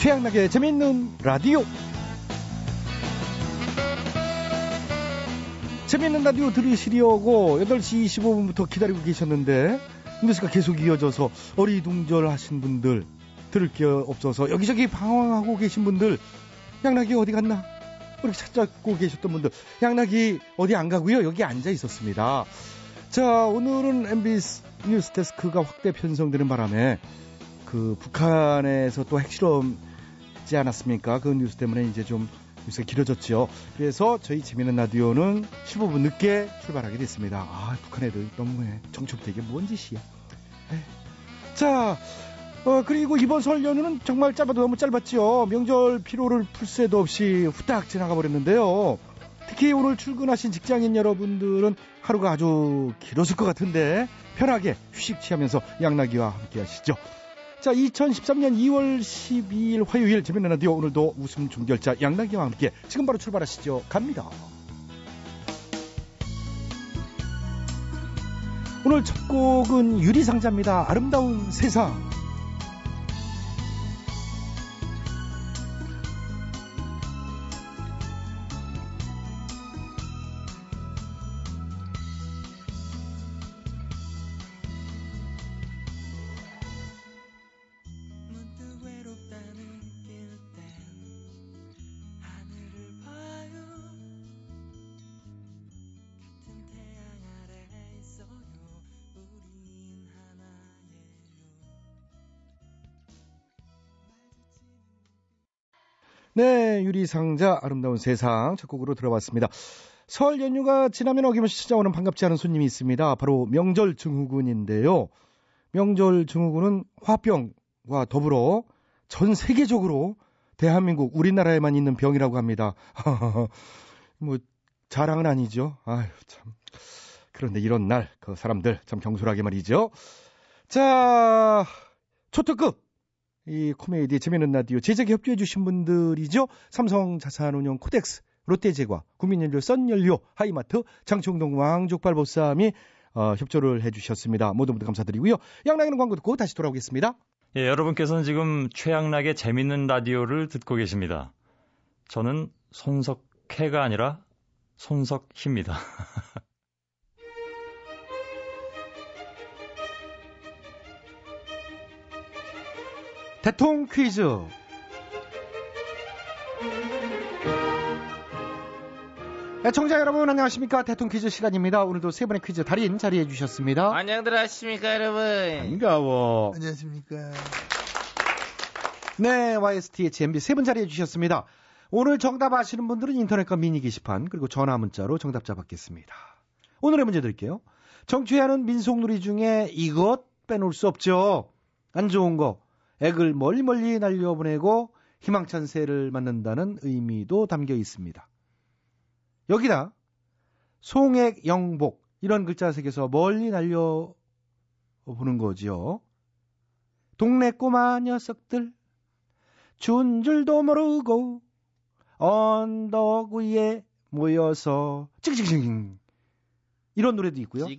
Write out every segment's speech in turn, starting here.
최양락의 재밌는 라디오. 재밌는 라디오 들으시려고 8시 25분부터 기다리고 계셨는데 뉴스가 계속 이어져서 어리둥절하신 분들 들을 게 없어서 여기저기 방황하고 계신 분들 양락이 어디 갔나? 이렇게 찾고 계셨던 분들 양락이 어디 안 가고요 여기 앉아 있었습니다. 자 오늘은 MBC 뉴스 데스크가 확대 편성되는 바람에 그 북한에서 또 핵실험하지 않았습니까? 그 뉴스 때문에 이제 좀 뉴스가 길어졌죠. 그래서 저희 재미있는 라디오는 15분 늦게 출발하게 됐습니다. 아, 북한 애들 너무해. 정초부터 이게 뭔 짓이야. 자, 어, 그리고 이번 설 연휴는 정말 짧아도 너무 짧았죠. 명절 피로를 풀 새도 없이 후딱 지나가 버렸는데요. 특히 오늘 출근하신 직장인 여러분들은 하루가 아주 길었을 것 같은데 편하게 휴식 취하면서 양나기와 함께 하시죠. 자, 2013년 2월 12일 화요일 재밌는 라디오 오늘도 웃음 종결자 양나기와 함께 지금 바로 출발하시죠. 갑니다. 오늘 첫 곡은 유리상자입니다. 아름다운 세상. 네, 유리상자 아름다운 세상 첫 곡으로 들어봤습니다. 설 연휴가 지나면 어김없이 찾아오는 반갑지 않은 손님이 있습니다. 바로 명절 증후군인데요. 명절 증후군은 화병과 더불어 전 세계적으로 대한민국 우리나라에만 있는 병이라고 합니다. 뭐 자랑은 아니죠. 아유 참. 그런데 이런 날 그 사람들 참 경솔하게 말이죠. 자, 초특급 이 코미디 재미있는 라디오 제작에 협조해 주신 분들이죠. 삼성 자산운용 코덱스, 롯데제과, 국민연료, 썬연료, 하이마트, 장충동 왕족발보쌈이 어, 협조를 해 주셨습니다. 모두 모두 감사드리고요. 양락이는 광고 듣고 다시 돌아오겠습니다. 예, 여러분께서는 지금 최양락의 재밌는 라디오를 듣고 계십니다. 저는 손석해가 아니라 손석희입니다. 대통 퀴즈. 애청자 여러분 안녕하십니까 대통 퀴즈 시간입니다. 오늘도 세 번의 퀴즈 달인 자리해 주셨습니다. 안녕들 하십니까 여러분 반가워. 안녕하십니까. 네, YSTH MB 세 분 자리해 주셨습니다. 오늘 정답 아시는 분들은 인터넷과 미니 게시판 그리고 전화 문자로 정답자 받겠습니다. 오늘의 문제 드릴게요. 정취하는 민속놀이 중에 이것 빼놓을 수 없죠. 안 좋은 거 액을 멀리 멀리 날려보내고 희망찬 새를 맞는다는 의미도 담겨 있습니다. 여기다 송액 영복 이런 글자 색에서 멀리 날려 보는 거지요. 동네 꼬마 녀석들 준 줄도 모르고 언덕 위에 모여서 찌그찌그 이런 노래도 있고요. 저,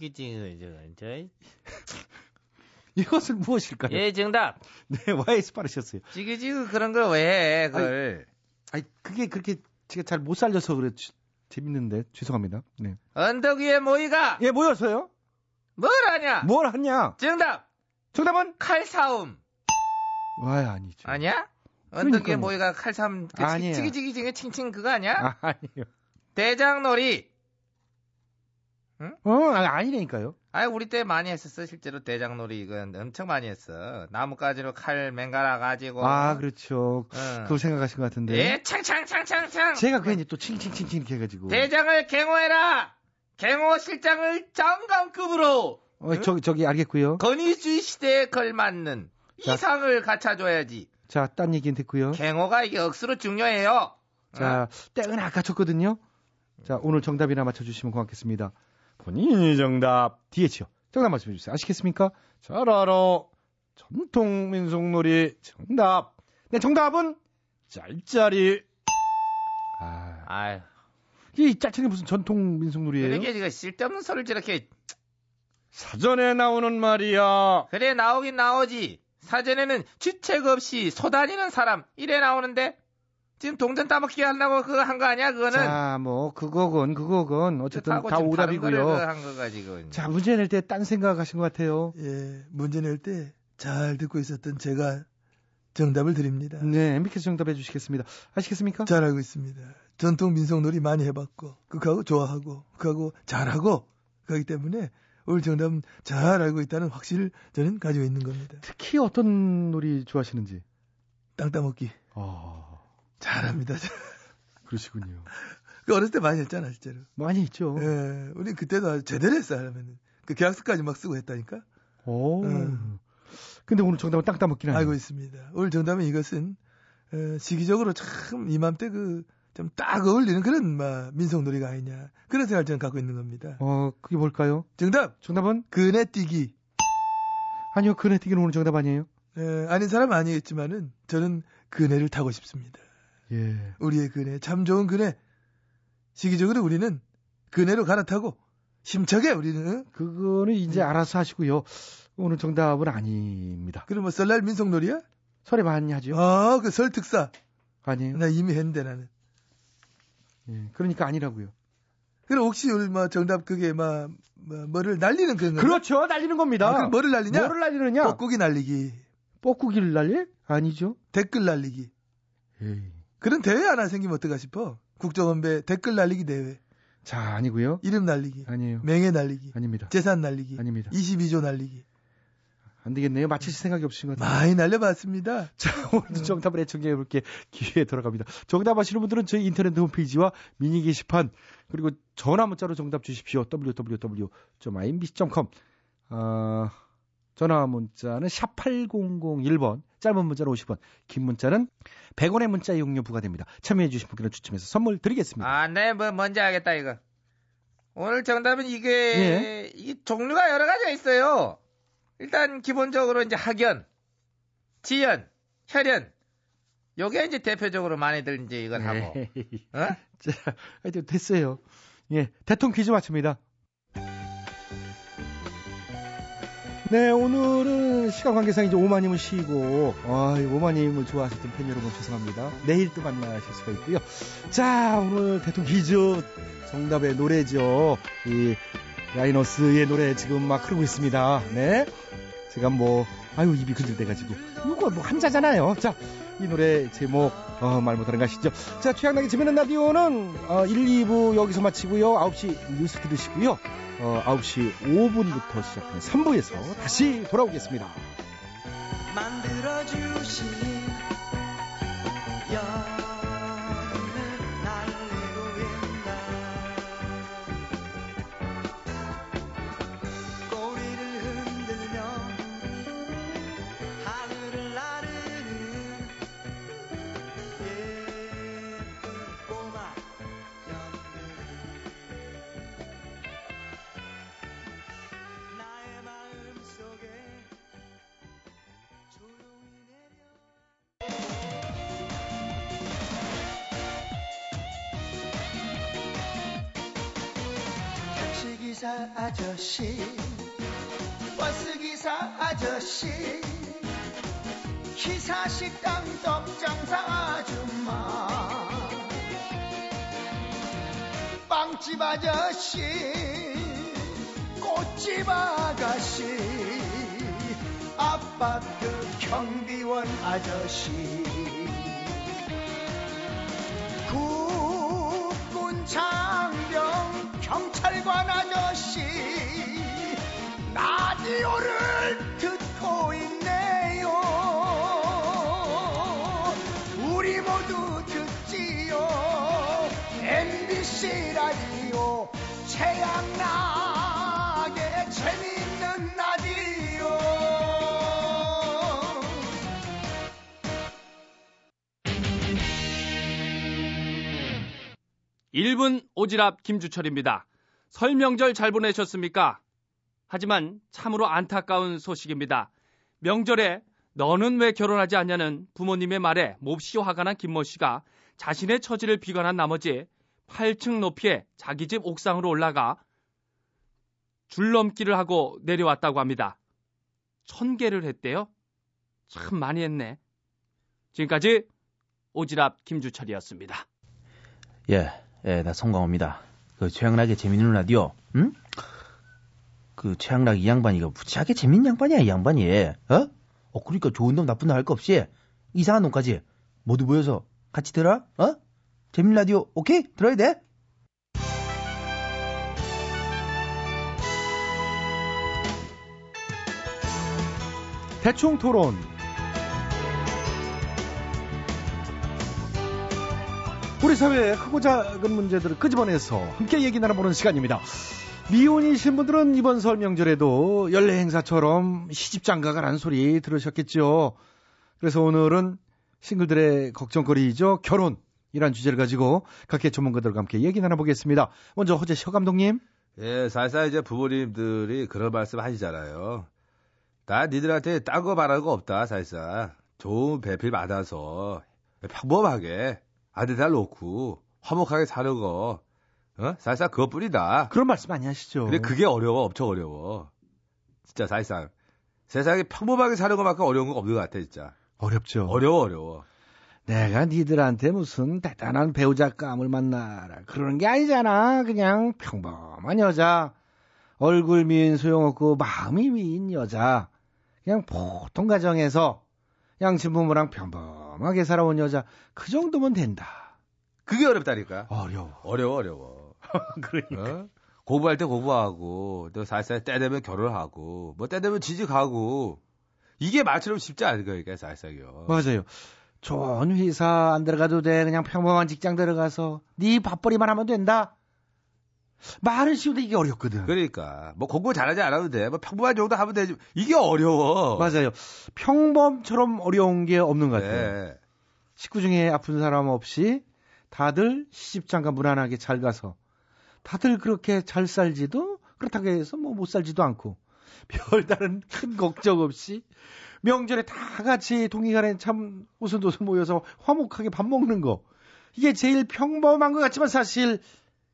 이것은 무엇일까요? 예 정답 네, YS 빠르셨어요. 지그지그 그런 걸 왜 해 그걸 아니, 그게 그렇게 제가 잘 못 살려서 그래 주- 재밌는데 죄송합니다. 네. 언덕 위에 모이가 예, 모여서요? 뭘 하냐 뭘 하냐? 정답 정답은 칼싸움 와 아니죠. 아니야 언덕 위에. 모이가 칼싸움 그 아니에요. 지기지기지기 칭칭 그거 아니야 아, 아니요. 대장놀이 어, 아니, 아니라니까요. 아 우리 때 많이 했었어 실제로 대장놀이 이건 엄청 많이 했어 나뭇가지로 칼 맹갈아 가지고 아, 그렇죠. 응. 그걸 생각하신 것 같은데. 예 창창창창창 제가 괜히 또 칭칭칭칭 이렇게 해가지고. 대장을 갱호해라 갱호 실장을 장관급으로 어, 저기, 저기 알겠고요. 건의주의 시대에 걸맞는 자. 이상을 갖춰줘야지. 자, 딴 얘기는 됐고요. 갱호가 이게 억수로 중요해요. 자, 땡은 아까 쳤거든요. 자, 오늘 정답이나 맞춰주시면 고맙겠습니다. 본인이 정답. DH요. 정답 말씀해 주세요. 아시겠습니까? 잘 알아. 전통 민속놀이 정답. 네, 정답은 짤짤이. 아, 아유, 이 짤짤이 무슨 전통 민속놀이예요? 이렇게 지금 쓸데없는 소리를 저렇게 사전에 나오는 말이야. 그래 나오긴 나오지. 사전에는 주책 없이 소다니는 사람 이래 나오는데 지금 동전 따먹기 한다고 그거 한 거 아니야 그거는 자, 뭐 그거건 그거건 어쨌든 다 오답이고요. 거가 지금 자, 문제 낼 때 딴 생각하신 것 같아요. 예, 문제 낼 때 잘 듣고 있었던 제가 정답을 드립니다. 네, MBK에서 정답해 주시겠습니다. 아시겠습니까? 잘 알고 있습니다. 전통 민속놀이 많이 해봤고, 그거하고 좋아하고, 그거하고 잘하고, 그렇기 때문에 오늘 정답은 잘 알고 있다는 확신을 저는 가지고 있는 겁니다. 특히 어떤 놀이 좋아하시는지. 땅 따먹기. 아, 잘합니다. 그러시군요. 그 어렸을 때 많이 했잖아, 실제로. 많이 있죠. 예, 우리 그때도 아주 제대로 했어요, 하면은. 그 계약서까지 막 쓰고 했다니까? 오. 음. 근데 오늘 정답은 땅 따먹기는 알고 아니에요. 있습니다. 오늘 정답은 이것은, 어, 시기적으로 참 이맘때 그, 좀 딱 어울리는 그런, 막, 민속놀이가 아니냐. 그런 생각을 저는 갖고 있는 겁니다. 어, 그게 뭘까요? 정답! 정답은? 그네뛰기. 아니요, 그네뛰기는 오늘 정답 아니에요. 예, 아닌 사람은 아니겠지만은, 저는 그네를 타고 싶습니다. 예. 우리의 그네, 참 좋은 그네. 시기적으로 우리는 그네로 갈아타고, 힘차게 우리는, 어? 그거는 이제 알아서 하시고요. 오늘 정답은 아닙니다. 그럼 뭐 설날 민속놀이야? 설에 많이 하죠. 아, 그 설 특사. 아니에요. 나 이미 했는데 나는. 예. 그러니까 아니라고요. 그럼 혹시 우리 뭐 정답 그게 막, 뭐, 뭐를 날리는 그런 거? 그렇죠. 날리는 겁니다. 아, 그럼 뭐를 날리냐? 뭐를 날리느냐? 뻐꾸기 날리기, 뻐꾸기를 날리? 아니죠. 댓글 날리기. 에이. 그런 대회 하나 생기면 어떨까 싶어. 국정원배 댓글 날리기 대회. 자, 아니고요. 이름 날리기. 아니에요. 명예 날리기. 아닙니다. 재산 날리기. 아닙니다. 22조 날리기. 안 되겠네요. 맞히실 생각이 없으신 것 같아요. 많이 날려봤습니다. 자, 오늘도 정답을 애청해 볼게 기회에 돌아갑니다. 정답 아시는 분들은 저희 인터넷 홈페이지와 미니 게시판 그리고 전화 문자로 정답 주십시오. www.imbc.com 아, 전화 문자는 샵 8001번, 짧은 문자는 50원, 긴 문자는 100원의 문자 이용료 부과됩니다. 참여해 주신 분께는 추첨해서 선물 드리겠습니다. 아, 네, 뭐 뭔지 알겠다 이거. 오늘 정답은 이게 예. 이 종류가 여러 가지가 있어요. 일단 기본적으로 이제 학연, 지연, 혈연. 요게 이제 대표적으로 많이들 이제 이걸 하고. 에이, 어? 자, 하여튼 됐어요. 예, 대통령 퀴즈 마칩니다. 네, 오늘은 시간 관계상 이제 오마님은 쉬고, 아, 이 오마님을 좋아하셨던 팬 여러분 죄송합니다. 내일 또 만나실 수가 있고요. 자, 오늘 대통령 퀴즈 정답의 노래죠. 이 라이너스의 노래 지금 막 흐르고 있습니다. 네. 제가 뭐, 아유, 입이 근질대가지고. 이거 뭐 한자잖아요. 자, 이 노래 제목, 어, 말 못하는 거 아시죠? 자, 최양락의 재밌는 라디오는, 어, 1, 2부 여기서 마치고요. 9시 뉴스 들으시고요. 어, 9시 5분부터 시작하는 3부에서 다시 돌아오겠습니다. 만들어주신 여 기사 아저씨 버스 기사 아저씨 기사 식당 떡장사 아줌마 빵집 아저씨 꽃집 아가씨 아파트 경비원 아저씨. 국군 장병 경찰관 아저씨 라디오를 듣고 있네요 우리 모두 듣지요 MBC 라디오 최양락의 재밌는 라디오 1분 오지랖 김주철입니다. 설 명절 잘 보내셨습니까? 하지만 참으로 안타까운 소식입니다. 명절에 너는 왜 결혼하지 않냐는 부모님의 말에 몹시 화가 난 김모 씨가 자신의 처지를 비관한 나머지 8층 높이의 자기 집 옥상으로 올라가 줄넘기를 하고 내려왔다고 합니다. 천 개를 했대요. 참 많이 했네. 지금까지 오지랖 김주철이었습니다. 예, 예, 나 송강호입니다. 그 최양락의 재밌는 라디오, 응? 그 최양락 이 양반이 가 무지하게 재밌는 양반이야, 이 양반이. 어? 어, 그러니까 좋은 놈 나쁜 놈 할 거 없이 이상한 놈까지 모두 모여서 같이 들어? 어? 재밌는 라디오, 오케이? 들어야 돼? 대충 토론. 우리 사회의 크고 작은 문제들을 끄집어내서 함께 얘기 나눠보는 시간입니다. 미혼이신 분들은 이번 설 명절에도 연례 행사처럼 시집 장가가라는 소리 들으셨겠죠. 그래서 오늘은 싱글들의 걱정거리이죠. 결혼 이란 주제를 가지고 각계 전문가들과 함께 얘기 나눠보겠습니다. 먼저 허재 셔 감독님. 예, 살살 이제 부모님들이 그런 말씀 하시잖아요. 나 니들한테 딴 거 바랄 거 없다, 살살. 좋은 배필 받아서 평범하게 아들들 놓고 화목하게 사는 거, 어? 살살 그것뿐이다. 그런 말씀 많이 하시죠. 근데 그게 어려워, 엄청 어려워. 진짜 살살. 세상에 평범하게 사는 것만큼 어려운 건 없는 것 같아, 진짜. 어렵죠. 어려워, 어려워. 내가 니들한테 무슨 대단한 배우자감을 만나라 그러는 게 아니잖아. 그냥 평범한 여자. 얼굴 미인 소용없고 마음이 미인 여자. 그냥 보통 가정에서 양친부모랑 평범하게 살아온 여자. 그 정도면 된다. 그게 어렵다니까. 어려워. 어려워, 어려워. 그러니까. 어? 공부할 때 공부하고, 또 살살 때 되면 결혼하고, 뭐 때 되면 취직하고, 이게 말처럼 쉽지 않은 거니까, 살살요. 맞아요. 좋은 회사 안 들어가도 돼. 그냥 평범한 직장 들어가서 네 밥벌이만 하면 된다. 말은 쉬운데 이게 어렵거든. 그러니까, 뭐 공부 잘하지 않아도 돼. 뭐 평범한 정도 하면 되지. 이게 어려워. 맞아요. 평범처럼 어려운 게 없는 것 같아요. 네. 식구 중에 아픈 사람 없이 다들 시집장가 무난하게 잘 가서 다들 그렇게 잘 살지도 그렇다고 해서 뭐 못 살지도 않고 별다른 큰 걱정 없이 명절에 다 같이 동의간에 참 오손도손 모여서 화목하게 밥 먹는 거 이게 제일 평범한 것 같지만 사실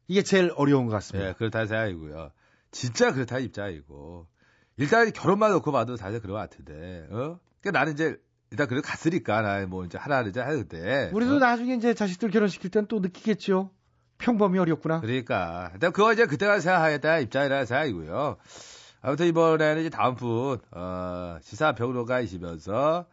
이게 제일 어려운 것 같습니다. 예, 그렇다는 생각이고요. 진짜 그렇다는 입장이고. 일단 결혼만 놓고 봐도 사실 그런 것 같은데, 어? 그러니까 나는 이제, 일단 그래 갔으니까, 나뭐 이제 하나를 이제 하는데. 우리도 어? 나중에 이제 자식들 결혼시킬 땐 또 느끼겠죠. 평범이 어렵구나. 그러니까. 일단 그거 이제 그때가 생각하겠다 입장이라는 생각이고요. 아무튼 이번에는 이제 다음 분, 어, 시사평론가이시면서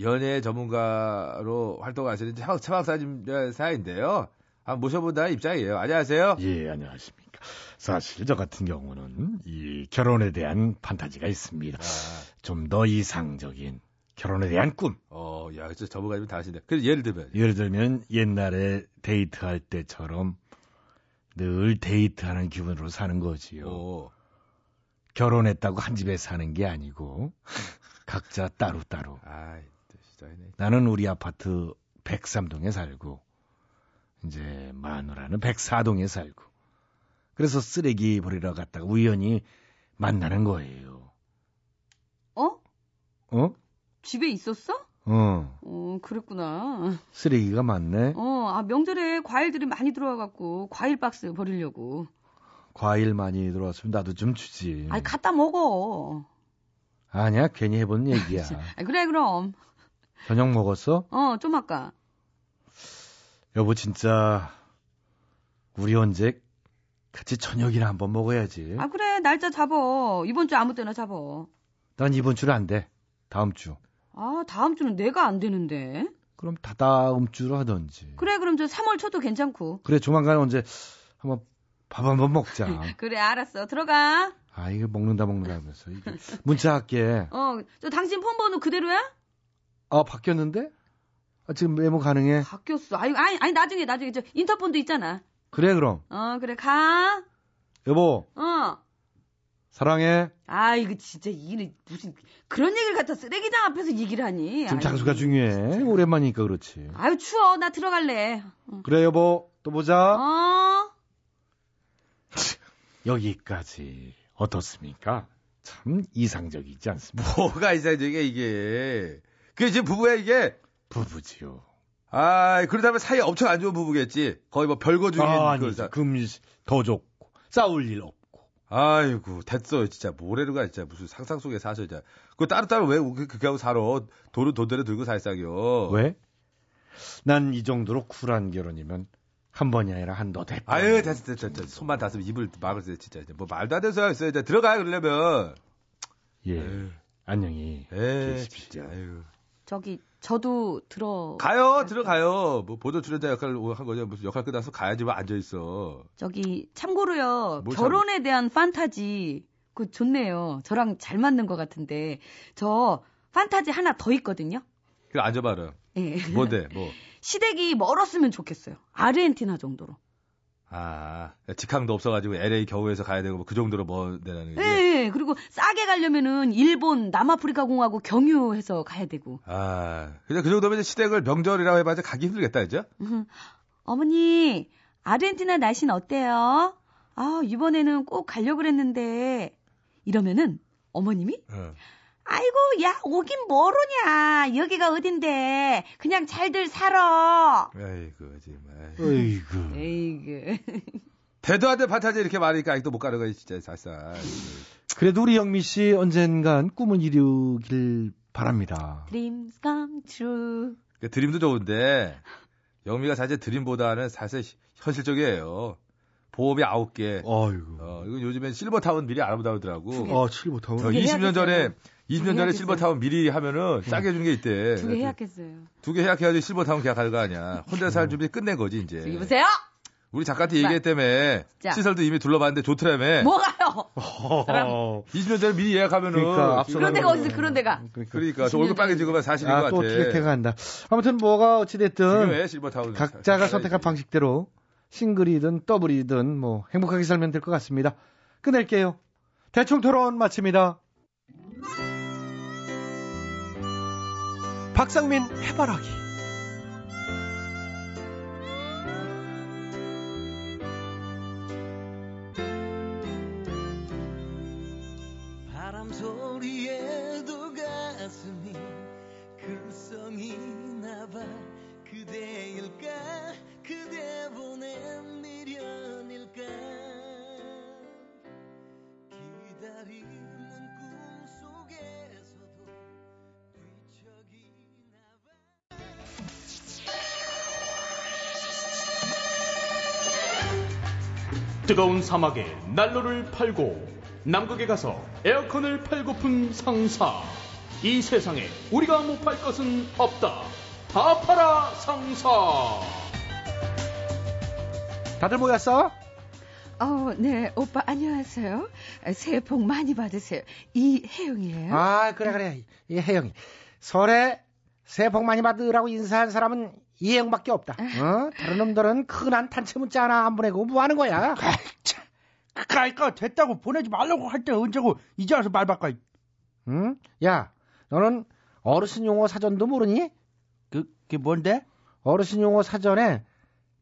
연예 전문가로 활동하시는 최박사님 사인데요. 한번 모셔본다는 입장이에요. 안녕하세요. 예, 안녕하십니까. 사실 저 같은 경우는 이 결혼에 대한 판타지가 있습니다. 아, 좀더 이상적인 결혼에 대한 꿈. 어, 야, 진짜 전문가님 다 하시네. 그래서 예를 들면. 예를 들면 옛날에 데이트할 때처럼 늘 데이트하는 기분으로 사는 거지요. 어, 결혼했다고 한 집에 사는 게 아니고 각자 따로따로. 아이, 진짜네. 나는 우리 아파트 103동에 살고 이제 마누라는 104동에 살고 그래서 쓰레기 버리러 갔다가 우연히 만나는 거예요. 어? 어? 집에 있었어? 어. 어, 그랬구나. 쓰레기가 많네. 어, 아, 명절에 과일들이 많이 들어와갖고, 과일 박스 버리려고. 과일 많이 들어왔으면 나도 좀 주지. 아이, 갖다 먹어. 아니야, 괜히 해본 얘기야. 아, 그래, 그럼. 저녁 먹었어? 어, 좀 아까. 여보, 진짜, 우리 언제 같이 저녁이나 한번 먹어야지. 아, 그래, 날짜 잡어. 이번 주 아무 때나 잡어. 난 이번 주는 안 돼. 다음 주. 아, 다음 주는 내가 안 되는데. 그럼 다 다음 주로 하던지. 그래, 그럼 저 3월 초도 괜찮고. 그래, 조만간 언제 한번 밥 한번 먹자. 그래, 알았어. 들어가. 아, 이거 먹는다 먹는다 하면서. 문자 할게. 어, 저 당신 폰 번호 그대로야? 아, 바뀌었는데? 아, 지금 메모 가능해? 바뀌었어. 아니, 아니, 아니, 나중에, 나중에, 저 인터폰도 있잖아. 그래, 그럼. 어, 그래, 가. 여보, 어. 사랑해. 아, 이거 진짜 일이 무슨 그런 얘기를 갖다 쓰레기장 앞에서 얘기를 하니. 지금 장수가 중요해. 오랜만이니까 그렇지. 아유, 추워. 나 들어갈래. 그래, 여보. 또 보자. 어? 여기까지 어떻습니까? 참 이상적이지 않습니까? 뭐가 이상적이야, 이게. 그게 지금 부부야, 이게. 부부지요. 아, 그러다면 사이 엄청 안 좋은 부부겠지. 거의 뭐 별거 중인 아, 그 아니지. 사- 금더 좋고 싸울 일 없고 아이고 됐어 진짜 모래루가 진짜 무슨 상상 속에 사셔 진짜 그거 따로따로 왜 그- 그렇게 하고 살아 도로 돈대로 들고 살싹이요 왜? 난 이 정도로 쿨한 결혼이면 한 번이 아니라 한너 대. 아유 됐어 됐어 됐어 손만 닿으면 입을 막을 때 진짜 뭐 말도 안 소리 했어요 이제 들어가요 그러려면 예. 에휴. 안녕히 에이 계십시오. 진짜 아유 저기 저도 들어 가요 들어가요 뭐 보도 출연자 역할을 한 거죠 무슨 역할 끝나서 가야지 뭐 앉아 있어 저기 참고로요 뭘 결혼에 대한 판타지 그 좋네요. 저랑 잘 맞는 것 같은데 저 판타지 하나 더 있거든요. 그 앉아봐라 예. 뭔데 뭐 시댁이 멀었으면 좋겠어요. 아르헨티나 정도로. 아, 직항도 없어가지고 LA 겨우에서 가야 되고 뭐 그 정도로 뭐 되라는 예. 예. 그리고 싸게 가려면은 일본 남아프리카 공하고 경유해서 가야 되고. 아, 그냥 그 정도면 시댁을 명절이라고 해봐야 가기 힘들겠다 이제. 어머니, 아르헨티나 날씨는 어때요? 아, 이번에는 꼭 가려고 그랬는데. 이러면은 어머님이 어. 아이고, 야, 오긴 뭐로냐. 여기가 어딘데. 그냥 잘들 살아. 아이고 정말. 어이구. 에이그. 대도 안돼 판타지 이렇게 말하니까 아직도 못 가는 거야 진짜 살살. 그래도 우리 영미 씨 언젠간 꿈을 이루길 바랍니다. Dreams come true. 그 드림도 좋은데 영미가 사실 드림보다는 사실 현실적이에요. 보험이 아홉 개. 어이구. 어, 이거 요즘엔 실버타운 미리 알아보더라고. 어, 칠보타운. 저개 20년 전에 해야겠어요. 20년 개 전에. 실버타운 미리 하면은 싸게 해주는 게 있대. 두 개 해야겠어요. 두 개 해약해야지 실버타운 계약할 거 아니야. 혼자 살 준비 끝낸 거지 이제. 저기 보세요. 우리 작가한테 얘기했다며 자. 시설도 이미 둘러봤는데 좋더라며. 뭐가요? 어. 20년 전에 미리 예약하면은 그러니까 그런 데가 어디 있어, 그런 데가. 그러니까 저 얼굴 빨개지고 면 사실인 아, 것또 같아. 어떻게 태가한다. 아무튼 뭐가 어찌됐든 실버타운. 각자가 선택한 방식대로 싱글이든 더블이든 뭐 행복하게 살면 될 것 같습니다. 끝낼게요. 대충 토론 마칩니다. 박상민 해바라기 뜨거운 사막에 난로를 팔고 남극에 가서 에어컨을 팔고픈 상사. 이 세상에 우리가 못 팔 것은 없다. 다 팔아 상사. 다들 모였어? 어, 네, 오빠 안녕하세요. 새해 복 많이 받으세요. 이혜영이에요. 아, 그래, 그래. 이 혜영이. 설에 새해 복 많이 받으라고 인사한 사람은 이혜영밖에 없다. 어? 다른 놈들은 큰한 단체 문자 하나 안 보내고 뭐 하는 거야? 그니까 됐다고 보내지 말라고 할 때 언제고 이제 와서 말 바꿔 응? 야, 너는 어르신 용어 사전도 모르니? 그, 그게 뭔데? 어르신 용어 사전에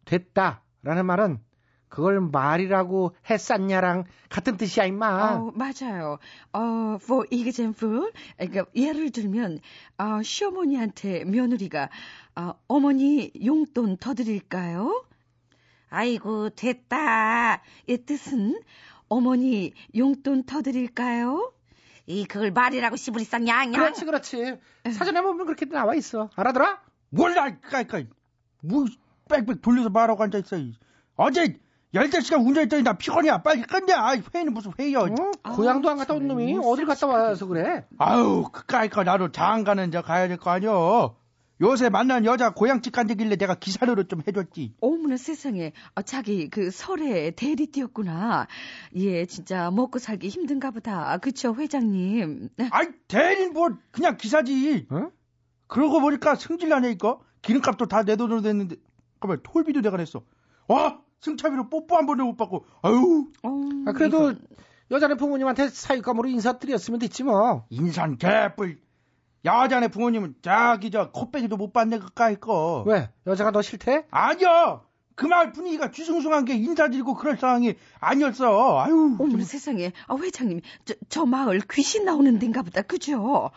됐다라는 말은 그걸 말이라고 했었냐랑 같은 뜻이야, 임마. 어, 맞아요. 어, for example, 그러니까 예를 들면 어, 시어머니한테 며느리가 어, 어머니 용돈 더 드릴까요? 아이고 됐다. 이 뜻은 어머니 용돈 더 드릴까요? 이 그걸 말이라고 씨부리 쌍냥. 그렇지, 그렇지. 사전에 보면 그렇게 나와 있어. 알아들어? 몰라, 그니까, 뭐, 빽빽 돌려서 말하고 앉아 있어. 어제 14시간 운전했더니 나 피곤해. 빨리 끝내. 아, 회의는 무슨 회의야. 응? 고향도 안 갔다 온 놈이 어딜 갔다 와서 그래? 아유, 그까이까 나도 장안 가는 저 가야 될 거 아니여. 요새 만난 여자 고향집 간다길래 내가 기사료로 좀 해줬지. 어머나 세상에, 아, 자기 그 설에 대리띠였구나. 예, 진짜 먹고 살기 힘든가 보다. 그쵸, 회장님. 아이, 대린 뭐, 그냥 기사지. 응? 그러고 보니까 승질나네, 이거. 기름값도 다 내 돈으로 냈는데, 잠깐만, 톨비도 내가 냈어. 와! 승차비로 뽀뽀 한 번도 못 받고, 아유. 어, 아, 그래도 이건- 여자네 부모님한테 사육감으로 인사드렸으면 됐지 뭐. 인산 개뿔. 여자네 부모님은 자기 저 코빼기도 못 받네, 그까이 거. 왜? 여자가 너 싫대? 아니야! 그 마을 분위기가 뒤숭숭한 게 인사드리고 그럴 상황이 아니었어. 아유. 어머나 세상에, 아, 회장님, 저, 저 마을 귀신 나오는 데인가 보다. 그죠?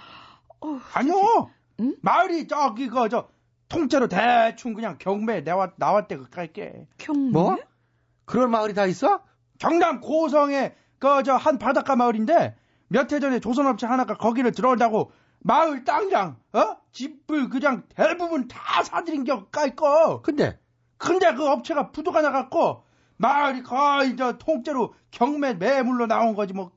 어, 아니요. 응? 마을이 저기 그저 통째로 대충 그냥 경매에 나왔 나왔대 그까이게. 경매? 뭐? 그럴 마을이 다 있어? 경남 고성에 그 저 한 바닷가 마을인데 몇 해 전에 조선업체 하나가 거기를 들어온다고 마을 땅이랑 어 집을 그냥 대부분 다 사들인 겨 까이꺼. 근데 근데 그 업체가 부도가 나갖고 마을이 거의 저 통째로 경매 매물로 나온 거지 뭐.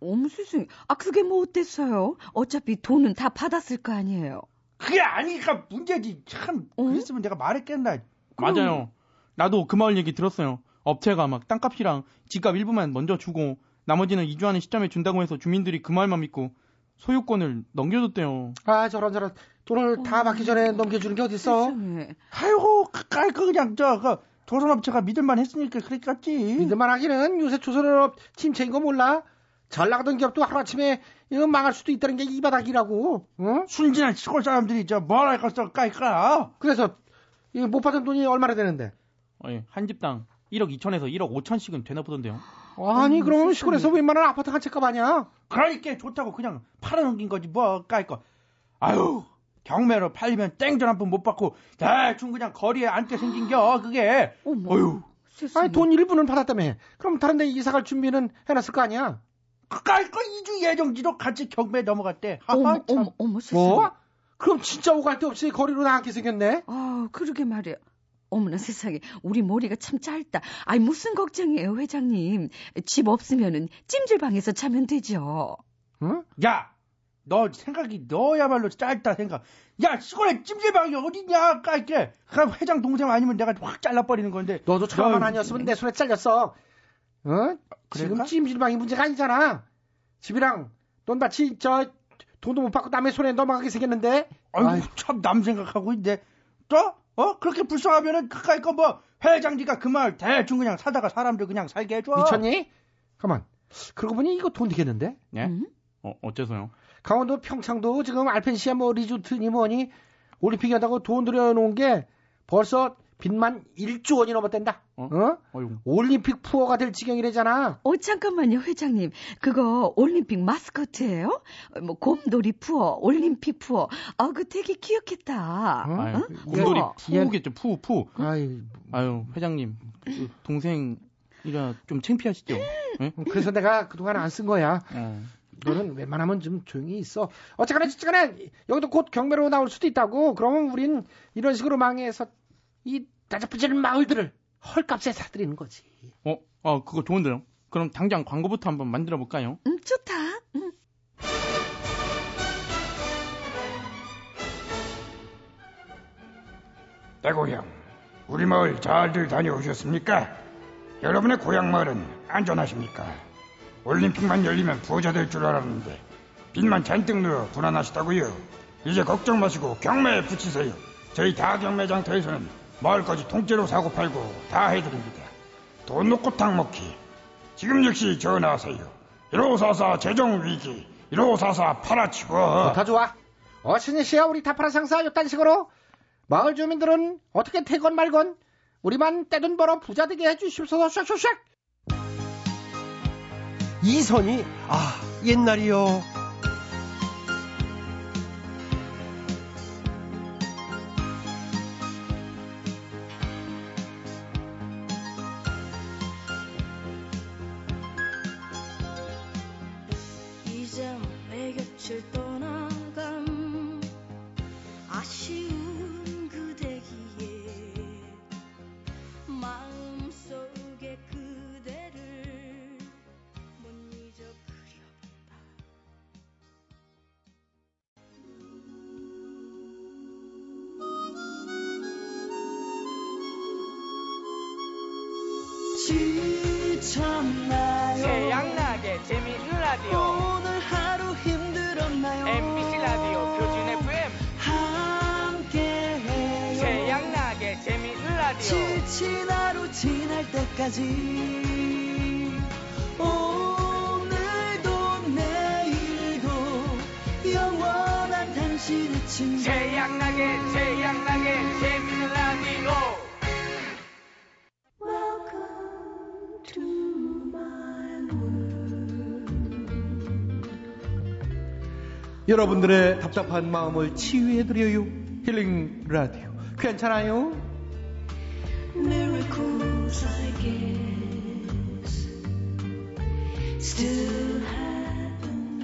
어머 세상에. 아 그게 뭐 어땠어요? 어차피 돈은 다 받았을 거 아니에요. 그게 아니니까 문제지. 참 어? 그랬으면 내가 말했겠나. 맞아요. 나도 그 마을 얘기 들었어요. 업체가 막 땅값이랑 집값 일부만 먼저 주고 나머지는 이주하는 시점에 준다고 해서 주민들이 그 말만 믿고 소유권을 넘겨줬대요. 아 저런 저런 돈을 다 받기 전에 넘겨주는 게 어딨어? 세상에. 아이고 깔거 그냥 저 그 조선업체가 믿을만 했으니까 그랬겠지. 믿을만 하기는 요새 조선업 침체인 거 몰라? 잘 나가던 기업도 하루아침에 이거 망할 수도 있다는 게 이 바닥이라고. 응? 순진한 시골 사람들이 저뭘 알겠어 까이까. 그래서 이못 받은 돈이 얼마나 되는데? 아니, 한 집당 1억 2천에서 1억 5천씩은 되나 보던데요. 아니 음, 그럼. 시골에서 웬만한 아파트 한 채값 아니야? 그러니까 좋다고 그냥 팔아넘긴 거지 뭐 까이까. 아유 경매로 팔리면 땡전 한 푼 못 받고 대충 그냥 거리에 앉게 생긴겨 그게. 어머. 어휴. 아니 돈 일부는 받았다며. 그럼 다른 데 이사 갈 준비는 해놨을 거 아니야? 깔거 이주 예정지로 같이 경매 넘어갔대. 어머 하하, 참. 어머 어머 세상에. 뭐? 그럼 진짜 오갈 데 없이 거리로 나앉게 생겼네? 아, 그러게 말이야. 어머나 세상에, 우리 머리가 참 짧다. 아이, 무슨 걱정이에요, 회장님. 집 없으면은 찜질방에서 자면 되죠. 응? 야, 너 생각이 너야말로 짧다 생각. 야, 시골에 찜질방이 어디냐, 깔게. 그럼 회장 동생 아니면 내가 확 잘라버리는 건데. 너도 처만 야, 아니었으면 내 손에 잘렸어. 어? 지금 그럴까? 찜질방이 문제가 아니잖아. 집이랑 돈 받치 저 돈도 못 받고 남의 손에 넘어가게 생겼는데. 아이고, 아이, 참남 생각하고 있는데. 또? 어? 그렇게 불쌍하면은 그까이 거뭐 회장 니가 그 말 대충 그냥 사다가 사람들 그냥 살게 해줘. 미쳤니? 가만. 그러고 보니 이거 돈 되겠는데? 예? 음? 어, 어째서요? 강원도 평창도 지금 알펜시아 뭐 리조트니 뭐니 올림픽 한다고 돈 들여놓은 게 벌써 빚만 1조 원이 넘었댄다. 어? 어? 올림픽 푸어가 될 지경이래잖아. 어, 잠깐만요, 회장님. 그거 올림픽 마스코트예요? 어, 뭐, 곰돌이 푸어, 올림픽 푸어. 아, 그 되게 귀엽겠다. 어? 아유, 어? 곰돌이 우와. 푸겠죠, 푸, 푸. 아이, 아유, 회장님. 그 동생 이라 좀 창피하시죠? 예? 그래서 내가 그동안 안 쓴 거야. 어. 너는 웬만하면 좀 조용히 있어. 어쨌거나 어쨌거나 여기도 곧 경매로 나올 수도 있다고. 그러면 우린 이런 식으로 망해서 이 나자부지는 마을들을 헐값에 사들이는 거지. 어, 아, 그거 좋은데요? 그럼 당장 광고부터 한번 만들어 볼까요? 음, 좋다. 음. 대고형, 우리 마을 잘들 다녀오셨습니까? 여러분의 고향 마을은 안전하십니까? 올림픽만 열리면 부자 될 줄 알았는데 빚만 잔뜩 넣어 불안하시다고요. 이제 걱정 마시고 경매에 붙이세요. 저희 다 경매장터에서는 마을까지 통째로 사고 팔고 다 해드립니다. 돈 놓고 탕 먹기. 지금 역시 전화하세요. 1544 재정위기 1544 팔아치고 어, 다 좋아. 어신이시여 우리 타파라 상사 요딴 식으로 마을 주민들은 어떻게 태건 말건 우리만 떼돈 벌어 부자 되게 해주십소서 샥샥샥. 이선이 아 옛날이요. 지친 하루 지날 때까지 오늘도 내일도 영원한 당신의 친구 태양나게 태양나게 재미있는 라디오 여러분들의 답답한 마음을 치유해드려요. 힐링 라디오. 괜찮아요?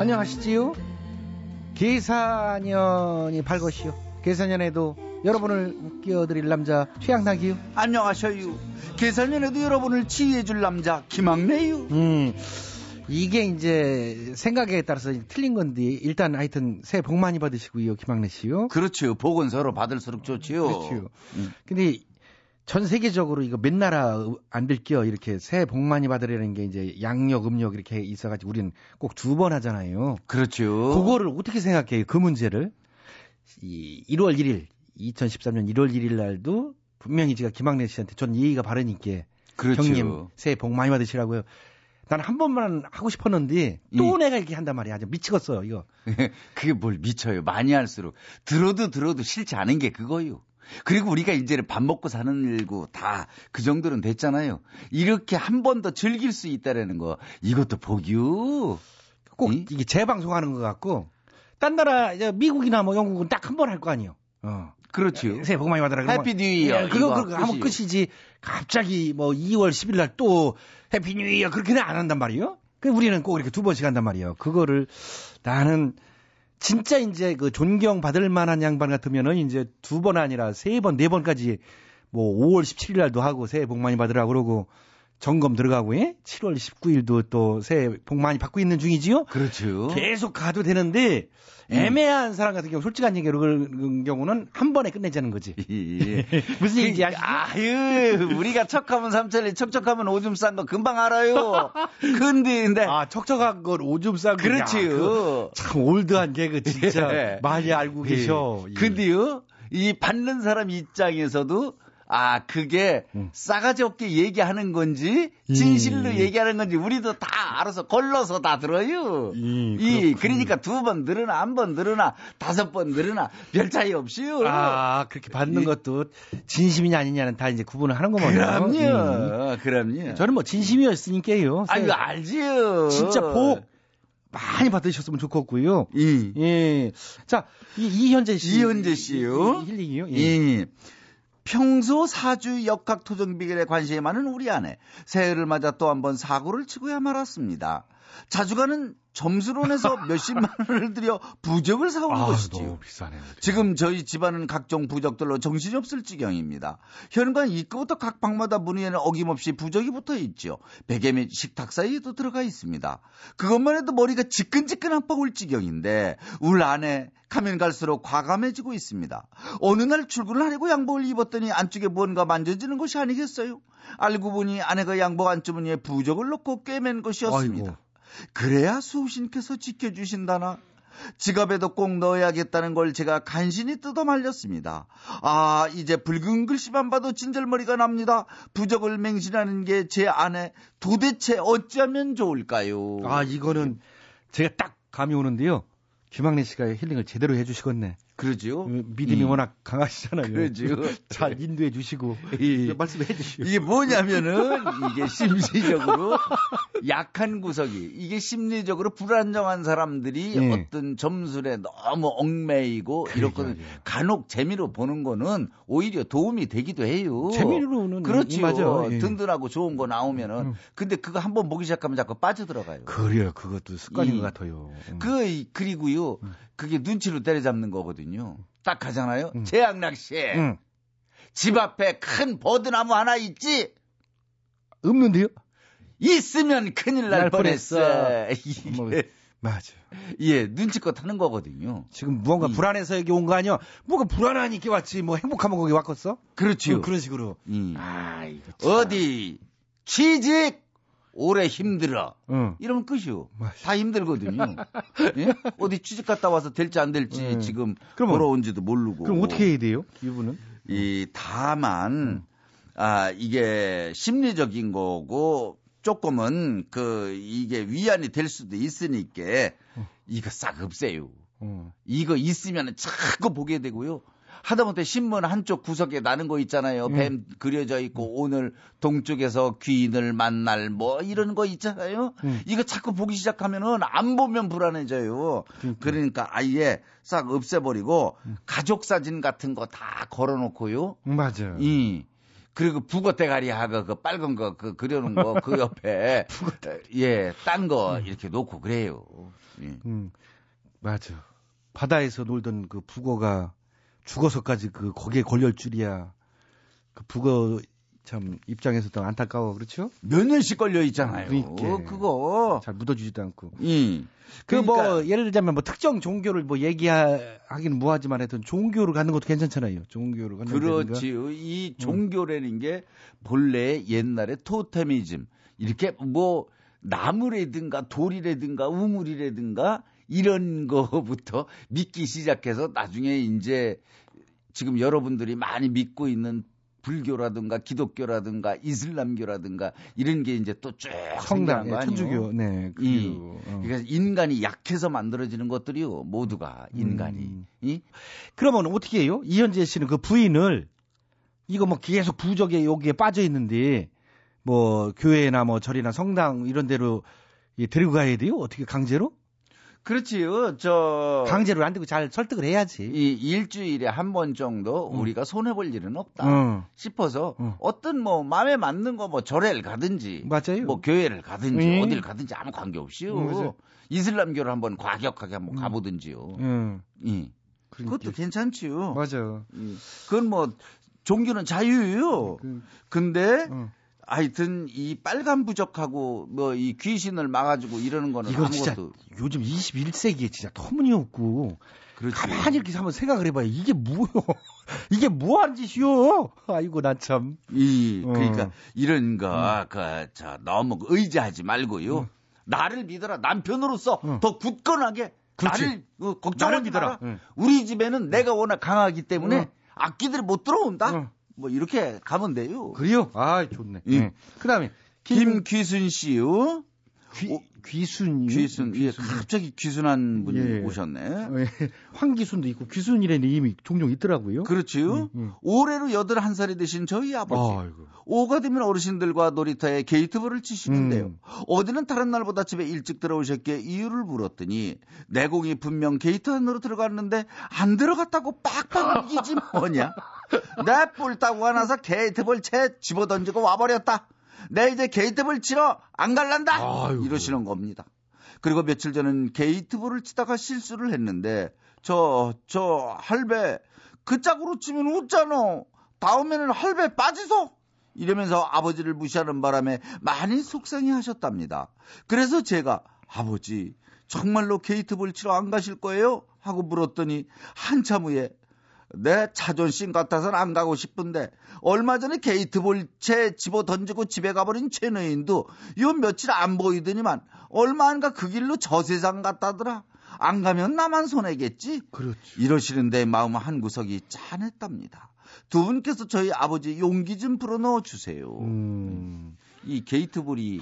안녕하시지요? 계사년이 밝으시오. 계사년에도 여러분을 웃겨드릴 남자 최양락이요. 안녕하셔요. 계산년에도 여러분을 치유해줄 남자 김학래요. 음, 이게 이제 생각에 따라서 틀린 건데 일단 하여튼 새해 복 많이 받으시고요, 김학래 씨요. 그렇죠. 복은 서로 받을수록 좋지요. 그렇죠. 근데 전 세계적으로 이거 몇 나라 안 들겨 이렇게 새해 복 많이 받으려는 게 이제 양력, 음력 이렇게 있어가지고 우리는 꼭두 번 하잖아요. 그렇죠. 그거를 어떻게 생각해요? 그 문제를 이 1월 1일 2013년 1월 1일 날도 분명히 제가 김학래 씨한테 전 예의가 바르니까 그렇죠. 형님 새해 복 많이 받으시라고요. 난 한 번만 하고 싶었는데 또 내가 이렇게 한단 말이야. 아주 미치겠어요 이거. 그게 뭘 미쳐요. 많이 할수록. 들어도 들어도 싫지 않은 게 그거요. 그리고 우리가 이제는 밥 먹고 사는 일고 다 그 정도는 됐잖아요. 이렇게 한 번 더 즐길 수 있다라는 거 이것도 복이요. 꼭 이게 재방송하는 것 같고 딴 나라 미국이나 뭐 영국은 딱 한 번 할 거 아니에요. 어. 그렇죠. 새해 복 많이 받으라. Happy New Year. 예, 그거 그거 하면 끝이에요. 끝이지. 갑자기 뭐 2월 10일 날 또 Happy New Year 그렇게는 안 한단 말이에요. 그 우리는 꼭 이렇게 두 번씩 한단 말이에요. 그거를 나는 진짜 이제 그 존경 받을 만한 양반 같으면은 이제 두 번 아니라 세 번, 네 번까지 뭐 5월 17일 날도 하고 새해 복 많이 받으라 그러고 점검 들어가고 예? 7월 19일도 또 새해 복 많이 받고 있는 중이지요. 그렇죠. 계속 가도 되는데 애매한 사람 같은 경우 솔직한 얘기로 그런 경우는 한 번에 끝내자는 거지. 무슨 얘기인지 아시죠? 아유, 우리가 척하면 삼천리, 척척하면 오줌 싼 거 금방 알아요. 근데, 근데. 아, 척척한 건 오줌 싼 거. 그렇지요. 참 올드한 개그 진짜 예. 많이 알고 계셔. 예. 근데요, 이 받는 사람 입장에서도 아, 그게 싸가지 없게 얘기하는 건지, 진실로 얘기하는 건지, 우리도 다 알아서 걸러서 다 들어요. 이, 그러니까 두 번 늘으나, 한 번 늘으나, 다섯 번 늘으나, 별 차이 없이요. 아, 그렇게 받는 것도 진심이냐 아니냐는 다 이제 구분을 하는 거거든요. 그럼요. 그럼요. 저는 뭐 진심이었으니까요. 아유, 알지요. 진짜 복 많이 받으셨으면 좋겠고요. 예. 자, 이, 이현재 씨. 이현재 씨요. 힐링이요. 예. 예. 평소 사주 역학 토정 비결에 관심이 많은 우리 아내. 새해를 맞아 또 한 번 사고를 치고야 말았습니다. 자주 가는 점수론에서 몇십만 원을 들여 부적을 사온 아, 것이지요. 너무 비싸네. 지금 저희 집안은 각종 부적들로 정신이 없을 지경입니다. 현관 입구부터 각 방마다 문 위에는 어김없이 부적이 붙어 있죠. 베개 및 식탁 사이에도 들어가 있습니다. 그것만 해도 머리가 지끈지끈 아파올 지경인데 울 안에 가면 갈수록 과감해지고 있습니다. 어느 날 출근을 하려고 양복을 입었더니 안쪽에 무언가 만져지는 것이 아니겠어요? 알고 보니 아내가 양복 안주머니에 부적을 넣고 꿰맨 것이었습니다. 그래야 수호신께서 지켜주신다나? 지갑에도 꼭 넣어야겠다는 걸 제가 간신히 뜯어 말렸습니다. 아, 이제 붉은 글씨만 봐도 진절머리가 납니다. 부적을 맹신하는 게제 아내 도대체 어찌하면 좋을까요? 아, 이거는 제가 딱 감이 오는데요. 김학래 씨가 힐링을 제대로 해주시겠네. 그러죠. 믿음이 음. 워낙 강하시잖아요. 그러죠. 잘 인도해 주시고 이- 말씀해 주시고. 이게 뭐냐면은 이게 심리적으로 약한 구석이 이게 심리적으로 불안정한 사람들이 예. 어떤 점술에 너무 얽매이고 이렇거든 간혹 재미로 보는 거는 오히려 도움이 되기도 해요. 재미로는 그렇죠. 맞아요. 예. 음. 든든하고 좋은 거 나오면은 근데 그거 한번 보기 시작하면 자꾸 빠져들어가요. 그래요. 그것도 습관인 이- 것 같아요. 음. 그 그리고요 그게 눈치로 때려잡는 거거든요. 딱 하잖아요. 제약락 씨. 음. 집 앞에 큰 버드나무 하나 있지? 없는데요? 있으면 큰일 날, 날 뻔했어. 뻔했어. 뭐, 맞아. 예, 눈치껏 하는 거거든요. 지금 무언가 불안해서 여기 온 거 아니야? 뭐가 불안하니 이렇게 왔지? 뭐 행복하면 거기 왔겠어? 그렇죠. 어, 그런 식으로. 음. 아, 이거 참. 어디 취직 오래 힘들어. 응. 이러면 끝이요. 다 힘들거든요. 예? 어디 취직 갔다 와서 될지 안 될지 응. 지금 그러면- 돌아온지도 모르고. 그럼 어떻게 해야 돼요? 이분은? 이 다만 아 이게 심리적인 거고 조금은 그 이게 위안이 될 수도 있으니까 이거 싹 없애요. 어. 이거 있으면 자꾸 보게 되고요. 하다못해 신문 한쪽 구석에 나는 거 있잖아요. 음. 뱀 그려져 있고 오늘 동쪽에서 귀인을 만날 뭐 이런 거 있잖아요. 음. 이거 자꾸 보기 시작하면은 안 보면 불안해져요. 그러니까 아예 싹 없애버리고 음. 가족 사진 같은 거 다 걸어놓고요. 맞아요. 이 그리고 북어 대가리 하고 그 빨간 거 그 그려놓은 거 그 옆에 예, 딴 거 이렇게 놓고 그래요. 예. 음, 맞아. 바다에서 놀던 그 북어가 죽어서까지 그 거기에 걸릴 줄이야. 그 북어 참 입장에서 도 안타까워 그렇죠? 몇 년씩 걸려 있잖아요. 그러니까. 그거 잘 묻어주지도 않고. 이그뭐 그러니까- 예를 들자면 뭐 특정 종교를 뭐 얘기하기는 무하지만 하여튼 종교를 갖는 것도 괜찮잖아요. 종교를 갖는 그렇지요. 이 종교라는 게 본래 옛날에 토테미즘 이렇게 뭐 나무라든가 돌이라든가 우물이라든가 이런 거부터 믿기 시작해서 나중에 이제 지금 여러분들이 많이 믿고 있는 불교라든가 기독교라든가 이슬람교라든가 이런 게 이제 또쭉거 예? 천주교, 네, 그, 이, 어. 그러니까 인간이 약해서 만들어지는 것들이요. 모두가 인간이. 음. 이? 그러면 어떻게 해요? 이현재 씨는 그 부인을 이거 뭐 계속 부적에 여기에 빠져 있는데 뭐 교회나 뭐 절이나 성당 이런 데로 이 데리고 가야 돼요? 어떻게 강제로? 그렇지요. 저 강제로 안 되고 잘 설득을 해야지. 이 일주일에 한 번 정도 우리가 손해 볼 일은 없다 어. 싶어서 어 떤 뭐 마음에 맞는 거 뭐 절에를 가든지 맞아요. 뭐 교회를 가든지 음. 어딜 가든지 아무 관계 없이요. 음, 맞아요. 이슬람교를 한번 과격하게 한번 가보든지요. 음. 예. 그것도 괜찮지요. 맞아. 예. 그건 뭐 종교는 자유예요. 근데 하여튼 이 빨간 부적하고 뭐 이 귀신을 막아주고 이러는 거는 이거 진짜 요즘 21세기에 진짜 터무니없고 그렇지. 가만히 이렇게 한번 생각을 해봐요. 이게 뭐요? 이게 뭐하는 짓이요? 아이고 난 참. 이 어. 그러니까 이런 거 그저 너무 의지하지 말고요. 나를 믿어라. 남편으로서 더 굳건하게 그렇지. 나를 어, 걱정하지 믿어라. 마라. 응. 우리 집에는 내가 워낙 강하기 때문에 응. 악기들이 못 들어온다. 뭐 이렇게 가면 돼요. 그래요? 아 좋네. 예. 네. 그다음에 김귀순 씨요. 귀, 귀순이 귀순, 예, 갑자기 귀순한 분이 예. 오셨네. 예, 황기순도 있고 귀순이라는 이름이 종종 있더라고요. 그렇지요. 올해로 81살이 되신 저희 아버지. 아이고. 오가 되면 어르신들과 놀이터에 게이트볼을 치시는데요. 음. 어제는 다른 날보다 집에 일찍 들어오셨기에 이유를 물었더니 내공이 분명 게이트 안으로 들어갔는데 안 들어갔다고 빡빡 이기지 뭐냐. 내 뿔따구 화나서 게이트볼 채 집어던지고 와버렸다. 내 이제 게이트볼 치러 안 갈란다. 이러시는 겁니다. 그리고 며칠 전엔 게이트볼을 치다가 실수를 했는데 저, 저 할배 그 짝으로 치면 우짜노. 다음에는 할배 빠지소. 이러면서 아버지를 무시하는 바람에 많이 속상해 하셨답니다. 그래서 제가 아버지 정말로 게이트볼 치러 안 가실 거예요? 하고 물었더니 한참 후에 내 자존심 같아서는 안 가고 싶은데 얼마 전에 게이트 볼 채 집어 던지고 집에 가버린 최노인도 요 며칠 안 보이더니만 얼마 안 가 그 길로 저 세상 갔다더라. 안 가면 나만 손해겠지? 그렇지. 이러시는데 마음 한 구석이 짠했답니다. 두 분께서 저희 아버지 용기 좀 불어넣어 주세요. 음. 이 게이트볼이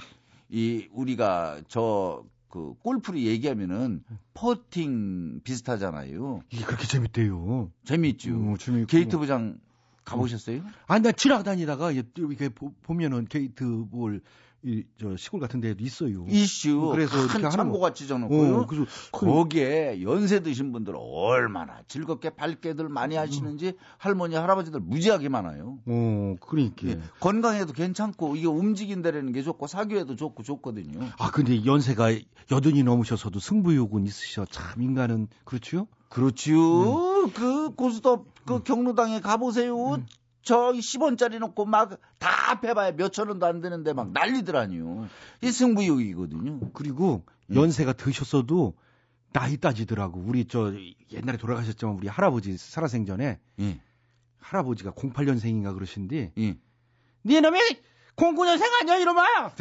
이 우리가 저 그 골프를 얘기하면은 퍼팅 비슷하잖아요. 이게 그렇게 재밌대요. 재밌죠. 어, 재밌고. 게이트볼장 가보셨어요? 아니, 나 지나다니다가 이렇게 보- 보면은 게이트 볼 이, 저 시골 같은 데도 있어요. 이슈 그래서 이렇게 큰 거. 지어놓고요. 어, 그래서 거기에 연세 드신 분들 얼마나 즐겁게 밝게들 많이 하시는지 할머니 할아버지들 무지하게 많아요. 어, 그러니까. 예, 건강에도 괜찮고 이게 움직인다라는 게 좋고 사교에도 좋고 좋거든요. 아, 근데 연세가 여든이 넘으셔서도 승부욕은 있으셔. 참 인간은 그렇죠? 그렇지요. 그 고스톱 그 경로당에 가보세요. 저기 10원짜리 놓고 막다 앞에봐야 몇천 원도 안 되는데 막 난리더라니요. 이 승부욕이거든요. 그리고 연세가 드셨어도 나이 따지더라고. 우리 저 옛날에 돌아가셨지만 우리 할아버지 살아생전에 예. 할아버지가 08년생인가 그러신데 예. 네 놈이 09년생 아니야 이놈아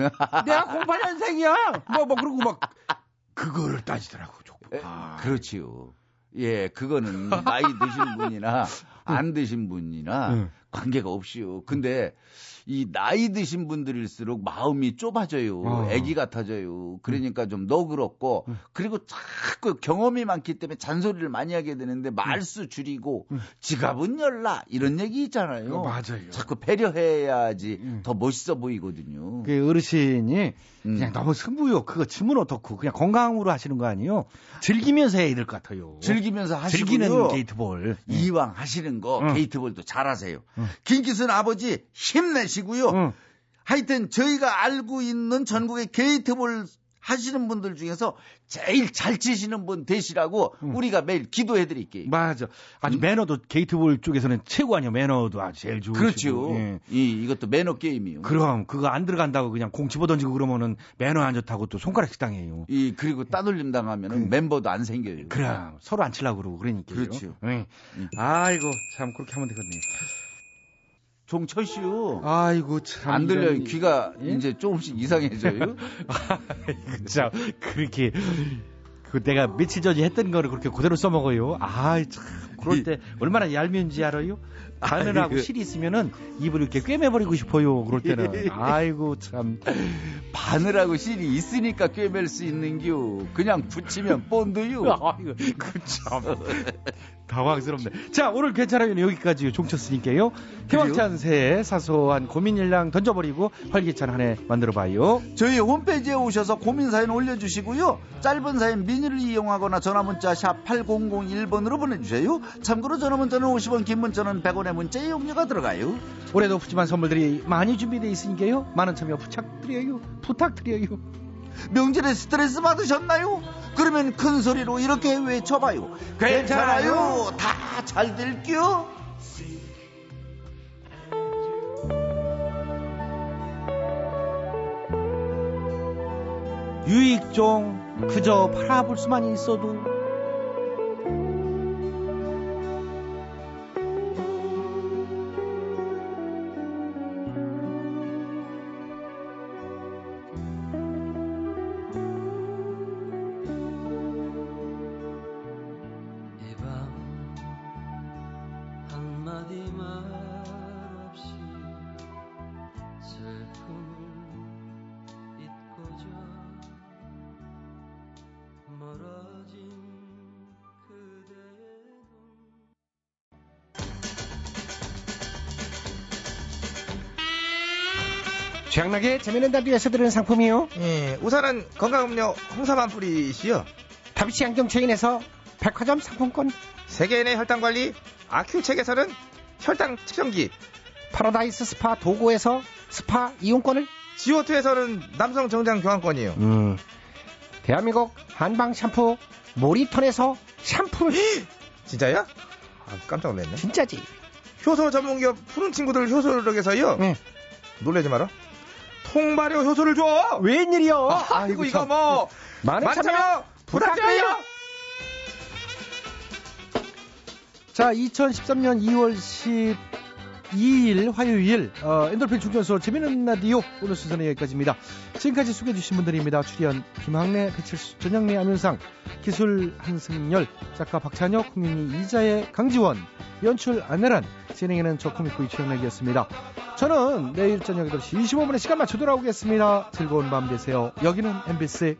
내가 08년생이야 뭐뭐 그러고 막 그거를 따지더라고 에, 그렇지요. 예, 그거는 나이 드신 분이나 안 드신 분이나 응. 관계가 없이요. 근데 이 나이 드신 분들일수록 마음이 좁아져요. 어. 애기 같아져요. 그러니까 좀 너그럽고 그리고 자꾸 경험이 많기 때문에 잔소리를 많이 하게 되는데 말수 줄이고 지갑은 열라 이런 얘기 있잖아요. 어, 맞아요. 자꾸 배려해야지 더 멋있어 보이거든요. 그 어르신이 음. 그냥 너무 승부욕 그거 질문 어떻고 그냥 건강으로 하시는 거 아니에요? 즐기면서 해야 될 것 같아요. 즐기면서 하시고요. 즐기는 게이트볼. 이왕 하시는 거 응. 게이트볼도 잘하세요. 김기순 아버지 힘내시 고요. 하여튼 저희가 알고 있는 전국의 게이트볼 하시는 분들 중에서 제일 잘 치시는 분 되시라고 우리가 매일 기도해 드릴게요. 맞아. 아주 매너도 게이트볼 쪽에서는 최고 아니야. 매너도 아주 제일 좋으시고. 그렇죠. 예. 이 이것도 매너 게임이요. 그럼 그거 안 들어간다고 그냥 공 집어 던지고 그러면은 매너 안 좋다고 또 손가락 식당해요. 이 그리고 따돌림 당하면은 멤버도 안 생겨요. 그럼 서로 안 치려고 그러고 그러니까. 그렇죠. 아이고 참 그렇게 하면 되겠네요. 종철 씨요. 아이고 참 안 들려요. 이런- 귀가 예? 이제 조금씩 이상해져요. 참 그렇게 그 내가 며칠 전에 했던 거를 그렇게 그대로 써먹어요. 아이 참 그럴 때 얼마나 얄미운지 알아요? 바늘하고 아이고. 실이 있으면은 입을 이렇게 꿰매버리고 싶어요. 그럴 때는 아이고 참 바늘하고 실이 있으니까 꿰맬 수 있는겨. 그냥 붙이면 본드요. 아이고 그 참 당황스럽네. 자 오늘 괜찮아요. 여기까지 종쳤으니까요. 희망찬 새해 사소한 고민일랑 던져버리고 활기찬 한 해 만들어봐요. 저희 홈페이지에 오셔서 고민 사연 올려주시고요. 짧은 사연 미니를 이용하거나 전화문자 샵 8001번으로 보내주세요. 참고로 전화문자는 50원, 긴 문자는 100원 의 문자 이용료가 들어가요. 올해도 푸짐한 선물들이 많이 준비되어 있으니까요. 많은 참여 부탁드려요. 부탁드려요. 명절에 스트레스 받으셨나요? 그러면 큰 소리로 이렇게 외쳐봐요. 괜찮아요. 다잘 될게요. 유익종 그저 팔아볼 수만 있어도 최양락의 재미있는 라디오에서 드리는 상품이요. 예, 우선은 건강음료 홍삼 한 뿌리시요. 다비치 안경 체인에서 백화점 상품권. 세계인의 혈당 관리 아큐첵에서는 혈당 측정기. 파라다이스 스파 도고에서 스파 이용권을. 지오투에서는 남성 정장 교환권이요. 음. 대한민국 한방 샴푸 모리턴에서 샴푸를. 진짜야? 아, 깜짝 놀랐네. 진짜지. 효소 전문기업 푸른 친구들 효소력에서요. 놀라지 마라. 통발효 효소를 줘. 웬일이요? 아이고 이거 뭐 많은 참여 참여 부탁드려요. 자 2013년 2월 12일 화요일 어, 엔돌핀 충전소 재미있는 라디오 오늘 순서는 여기까지입니다. 지금까지 소개해 주신 분들입니다. 출연 김학래, 배칠수, 전영미, 안윤상, 기술 한승열, 작가 박찬혁, 홍윤희, 이자의 강지원, 연출 안내란, 진행에는 저 코미코이 최영락이었습니다. 저는 내일 저녁 8시 25분에 시간 맞춰 돌아오겠습니다. 즐거운 밤 되세요. 여기는 MBC